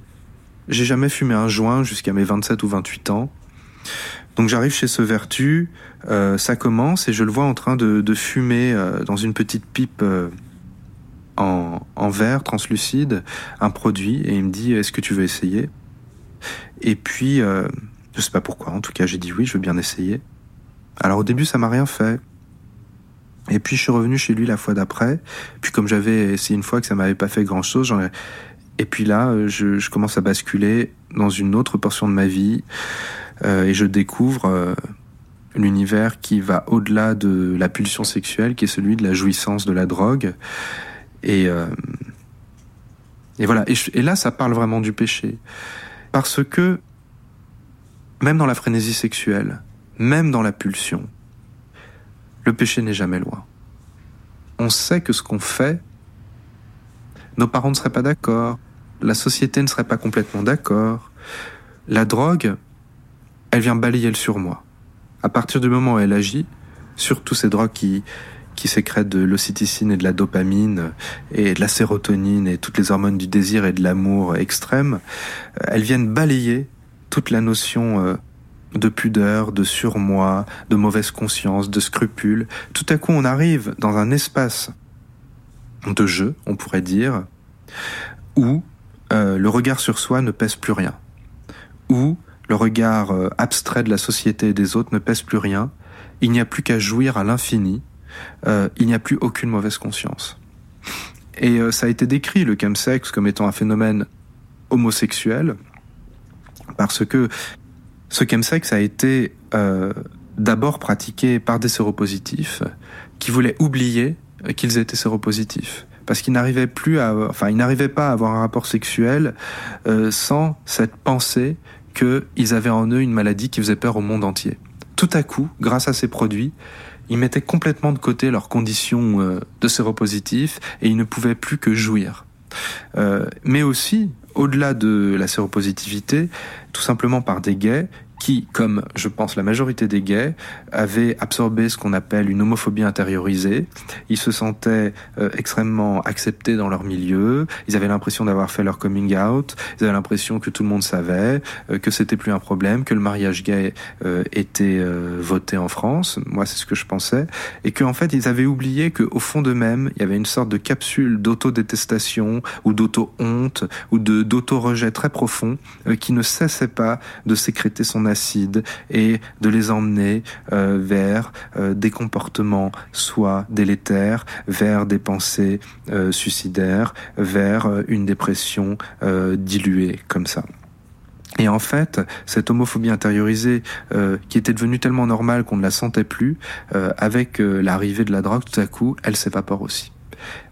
S25: J'ai jamais fumé un joint jusqu'à mes 27 ou 28 ans. Donc j'arrive chez ce Vertu, euh, ça commence et je le vois en train de, de fumer euh, dans une petite pipe euh, en, en verre translucide un produit et il me dit est-ce que tu veux essayer? Et puis euh, je sais pas pourquoi, en tout cas j'ai dit oui, je veux bien essayer. Alors au début ça m'a rien fait. Et puis je suis revenu chez lui la fois d'après. Puis comme j'avais essayé une fois que ça m'avait pas fait grand chose, j'en ai... et puis là euh, je, je commence à basculer dans une autre portion de ma vie et je découvre euh, l'univers qui va au-delà de la pulsion sexuelle, qui est celui de la jouissance de la drogue. Et, euh, et voilà. Et là, ça parle vraiment du péché. Parce que, même dans la frénésie sexuelle, même dans la pulsion, le péché n'est jamais loin. On sait que ce qu'on fait, nos parents ne seraient pas d'accord, la société ne serait pas complètement d'accord. La drogue, elle vient balayer le surmoi. À partir du moment où elle agit, surtout ces drogues qui, qui sécrètent de l'ocytocine et de la dopamine et de la sérotonine et toutes les hormones du désir et de l'amour extrême, euh, elles viennent balayer toute la notion euh, de pudeur, de surmoi, de mauvaise conscience, de scrupule. Tout à coup, on arrive dans un espace de jeu, on pourrait dire, où euh, le regard sur soi ne pèse plus rien, où le regard euh, abstrait de la société et des autres ne pèse plus rien, il n'y a plus qu'à jouir à l'infini, euh, il n'y a plus aucune mauvaise conscience. Et euh, ça a été décrit, le chemsex, comme étant un phénomène homosexuel, parce que ce chemsex a été d'abord pratiqué par des séropositifs qui voulaient oublier qu'ils étaient séropositifs. Parce qu'ils n'arrivaient plus à, enfin, ils n'arrivaient pas à avoir un rapport sexuel sans cette pensée qu'ils avaient en eux une maladie qui faisait peur au monde entier. Tout à coup, grâce à ces produits, ils mettaient complètement de côté leurs conditions euh, de séropositif et ils ne pouvaient plus que jouir. Euh, mais aussi, au-delà de la séropositivité, tout simplement par des gays qui, comme je pense la majorité des gays, avaient absorbé ce qu'on appelle une homophobie intériorisée. Ils se sentaient euh, extrêmement acceptés dans leur milieu. Ils avaient l'impression d'avoir fait leur coming out. Ils avaient l'impression que tout le monde savait, euh, que c'était plus un problème, que le mariage gay euh, était euh, voté en France. Moi, c'est ce que je pensais, et qu'en fait, ils avaient oublié qu'au fond d'eux-mêmes, il y avait une sorte de capsule d'autodétestation ou d'auto-honte ou de d'auto-rejet très profond euh, qui ne cessait pas de sécréter son acide et de les emmener euh, vers euh, des comportements soit délétères, vers des pensées euh, suicidaires, vers une dépression diluée comme ça. Et en fait, cette homophobie intériorisée, qui était devenue tellement normale qu'on ne la sentait plus, avec l'arrivée de la drogue, tout à coup, elle s'évapore aussi.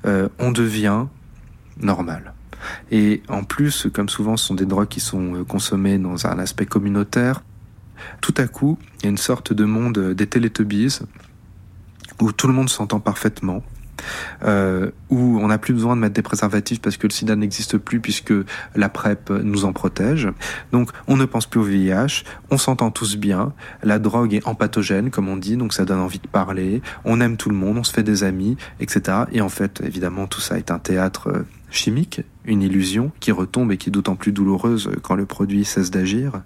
S25: On devient normal. Et en plus, comme souvent, ce sont des drogues qui sont consommées dans un aspect communautaire, tout à coup, il y a une sorte de monde euh, des Teletubbies où tout le monde s'entend parfaitement, euh, où on n'a plus besoin de mettre des préservatifs parce que le sida n'existe plus puisque la PrEP nous en protège. Donc on ne pense plus au VIH, on s'entend tous bien, la drogue est empathogène comme on dit, donc ça donne envie de parler, on aime tout le monde, on se fait des amis, etc. Et en fait, évidemment, tout ça est un théâtre euh, chimique, une illusion qui retombe et qui est d'autant plus douloureuse quand le produit cesse d'agir.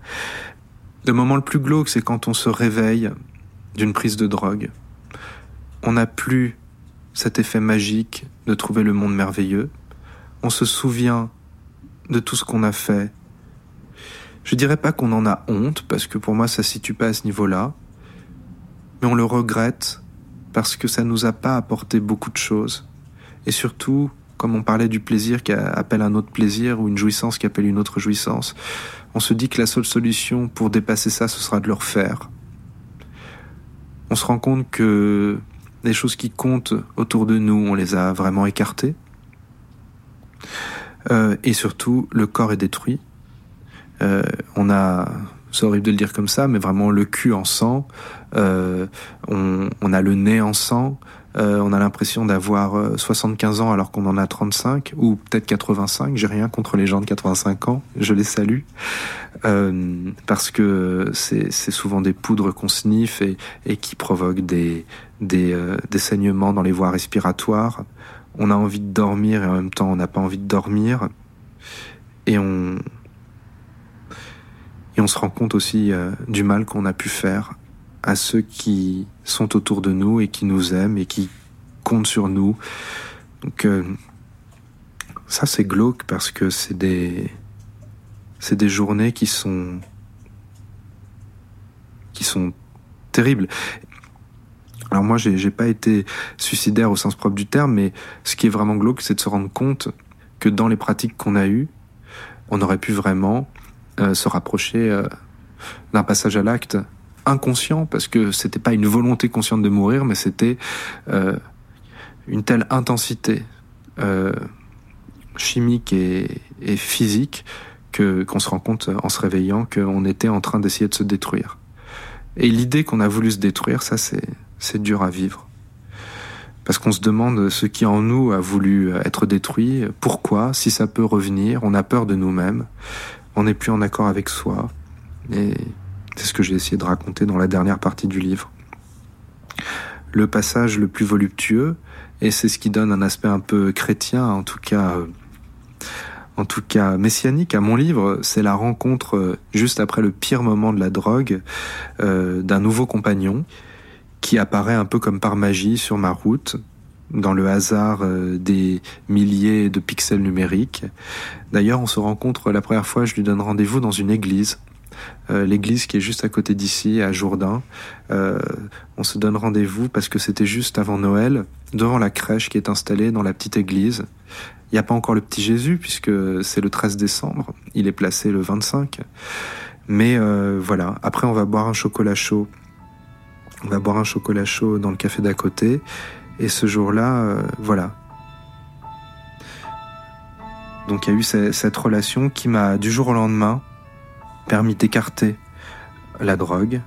S25: Le moment le plus glauque, c'est quand on se réveille d'une prise de drogue. On n'a plus cet effet magique de trouver le monde merveilleux. On se souvient de tout ce qu'on a fait. Je dirais pas qu'on en a honte, parce que pour moi ça se situe pas à ce niveau-là, mais on le regrette parce que ça nous a pas apporté beaucoup de choses. Et surtout, comme on parlait du plaisir qui appelle un autre plaisir ou une jouissance qui appelle une autre jouissance, on se dit que la seule solution pour dépasser ça, ce sera de le refaire. On se rend compte que les choses qui comptent autour de nous, on les a vraiment écartées. Euh, et surtout, le corps est détruit. Euh, on a, c'est horrible de le dire comme ça, mais vraiment le cul en sang. Euh, on, on, a le nez en sang. Euh, on a l'impression d'avoir 75 ans alors qu'on en a 35 ou peut-être 85. J'ai rien contre les gens de 85 ans, je les salue euh, parce que c'est souvent des poudres qu'on sniffe et, et qui provoquent des des, euh, des saignements dans les voies respiratoires. On a envie de dormir et en même temps on n'a pas envie de dormir et on et on se rend compte aussi euh, du mal qu'on a pu faire à ceux qui sont autour de nous et qui nous aiment et qui comptent sur nous. Donc, euh, ça c'est glauque parce que c'est des c'est des journées qui sont qui sont terribles. Alors moi, j'ai pas été suicidaire au sens propre du terme, mais ce qui est vraiment glauque, c'est de se rendre compte que dans les pratiques qu'on a eues, on aurait pu vraiment euh, se rapprocher euh, d'un passage à l'acte inconscient, parce que c'était pas une volonté consciente de mourir, mais c'était euh, une telle intensité euh, chimique et, et physique que qu'on se rend compte en se réveillant qu'on était en train d'essayer de se détruire. Et l'idée qu'on a voulu se détruire, ça c'est c'est dur à vivre. Parce qu'on se demande ce qui en nous a voulu être détruit, pourquoi, si ça peut revenir, on a peur de nous-mêmes, on n'est plus en accord avec soi. Et c'est ce que j'ai essayé de raconter dans la dernière partie du livre. Le passage le plus voluptueux, et c'est ce qui donne un aspect un peu chrétien, en tout cas, euh, en tout cas messianique à mon livre, c'est la rencontre euh, juste après le pire moment de la drogue euh, d'un nouveau compagnon qui apparaît un peu comme par magie sur ma route, dans le hasard des milliers de pixels numériques. D'ailleurs, on se rencontre la première fois, je lui donne rendez-vous dans une église. Euh, l'église qui est juste à côté d'ici, à Jourdain. Euh, on se donne rendez-vous parce que c'était juste avant Noël, devant la crèche qui est installée dans la petite église. Il n'y a pas encore le petit Jésus puisque c'est le 13 décembre. Il est placé le 25. Mais euh, voilà, après on va boire un chocolat chaud. On va boire un chocolat chaud dans le café d'à côté. Et ce jour-là, voilà. Donc il y a eu ce- cette relation qui m'a, du jour au lendemain, permis d'écarter la drogue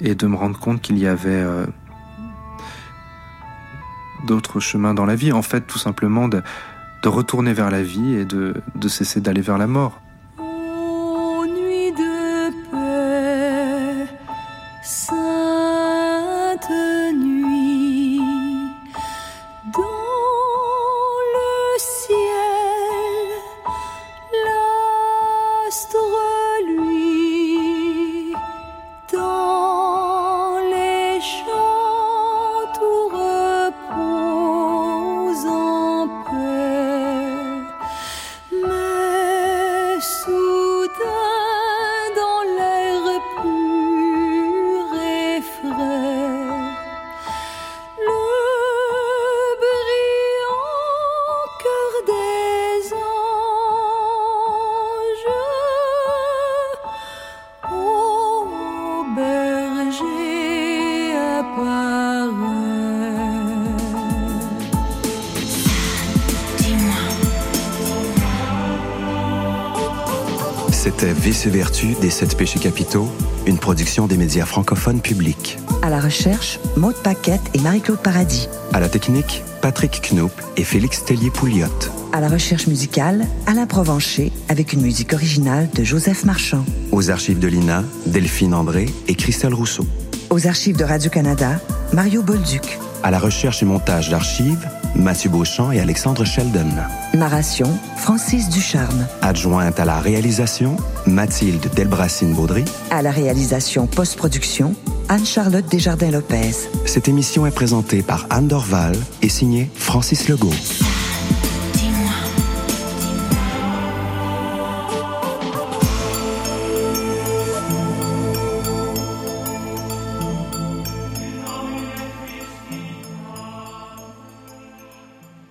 S25: et de me rendre compte qu'il y avait euh, d'autres chemins dans la vie. En fait, tout simplement de, retourner vers la vie et de cesser d'aller vers la mort.
S19: C'était Vice et Vertu des sept péchés capitaux, une production des médias francophones publics.
S1: À la recherche, Maude Paquette et Marie-Claude Paradis.
S19: À la technique, Patrick Knoop et Félix Tellier-Pouliot.
S1: À la recherche musicale, Alain Provencher avec une musique originale de Joseph Marchand.
S19: Aux archives de l'INA, Delphine André et Christelle Rousseau.
S1: Aux archives de Radio-Canada, Mario Bolduc.
S19: À la recherche et montage d'archives, Mathieu Beauchamp et Alexandre Sheldon.
S1: Narration, Francis Ducharme.
S19: Adjointe à la réalisation, Mathilde Delbracine-Baudry.
S1: À la réalisation post-production, Anne-Charlotte Desjardins-Lopez.
S19: Cette émission est présentée par Anne Dorval et signée Francis Legault.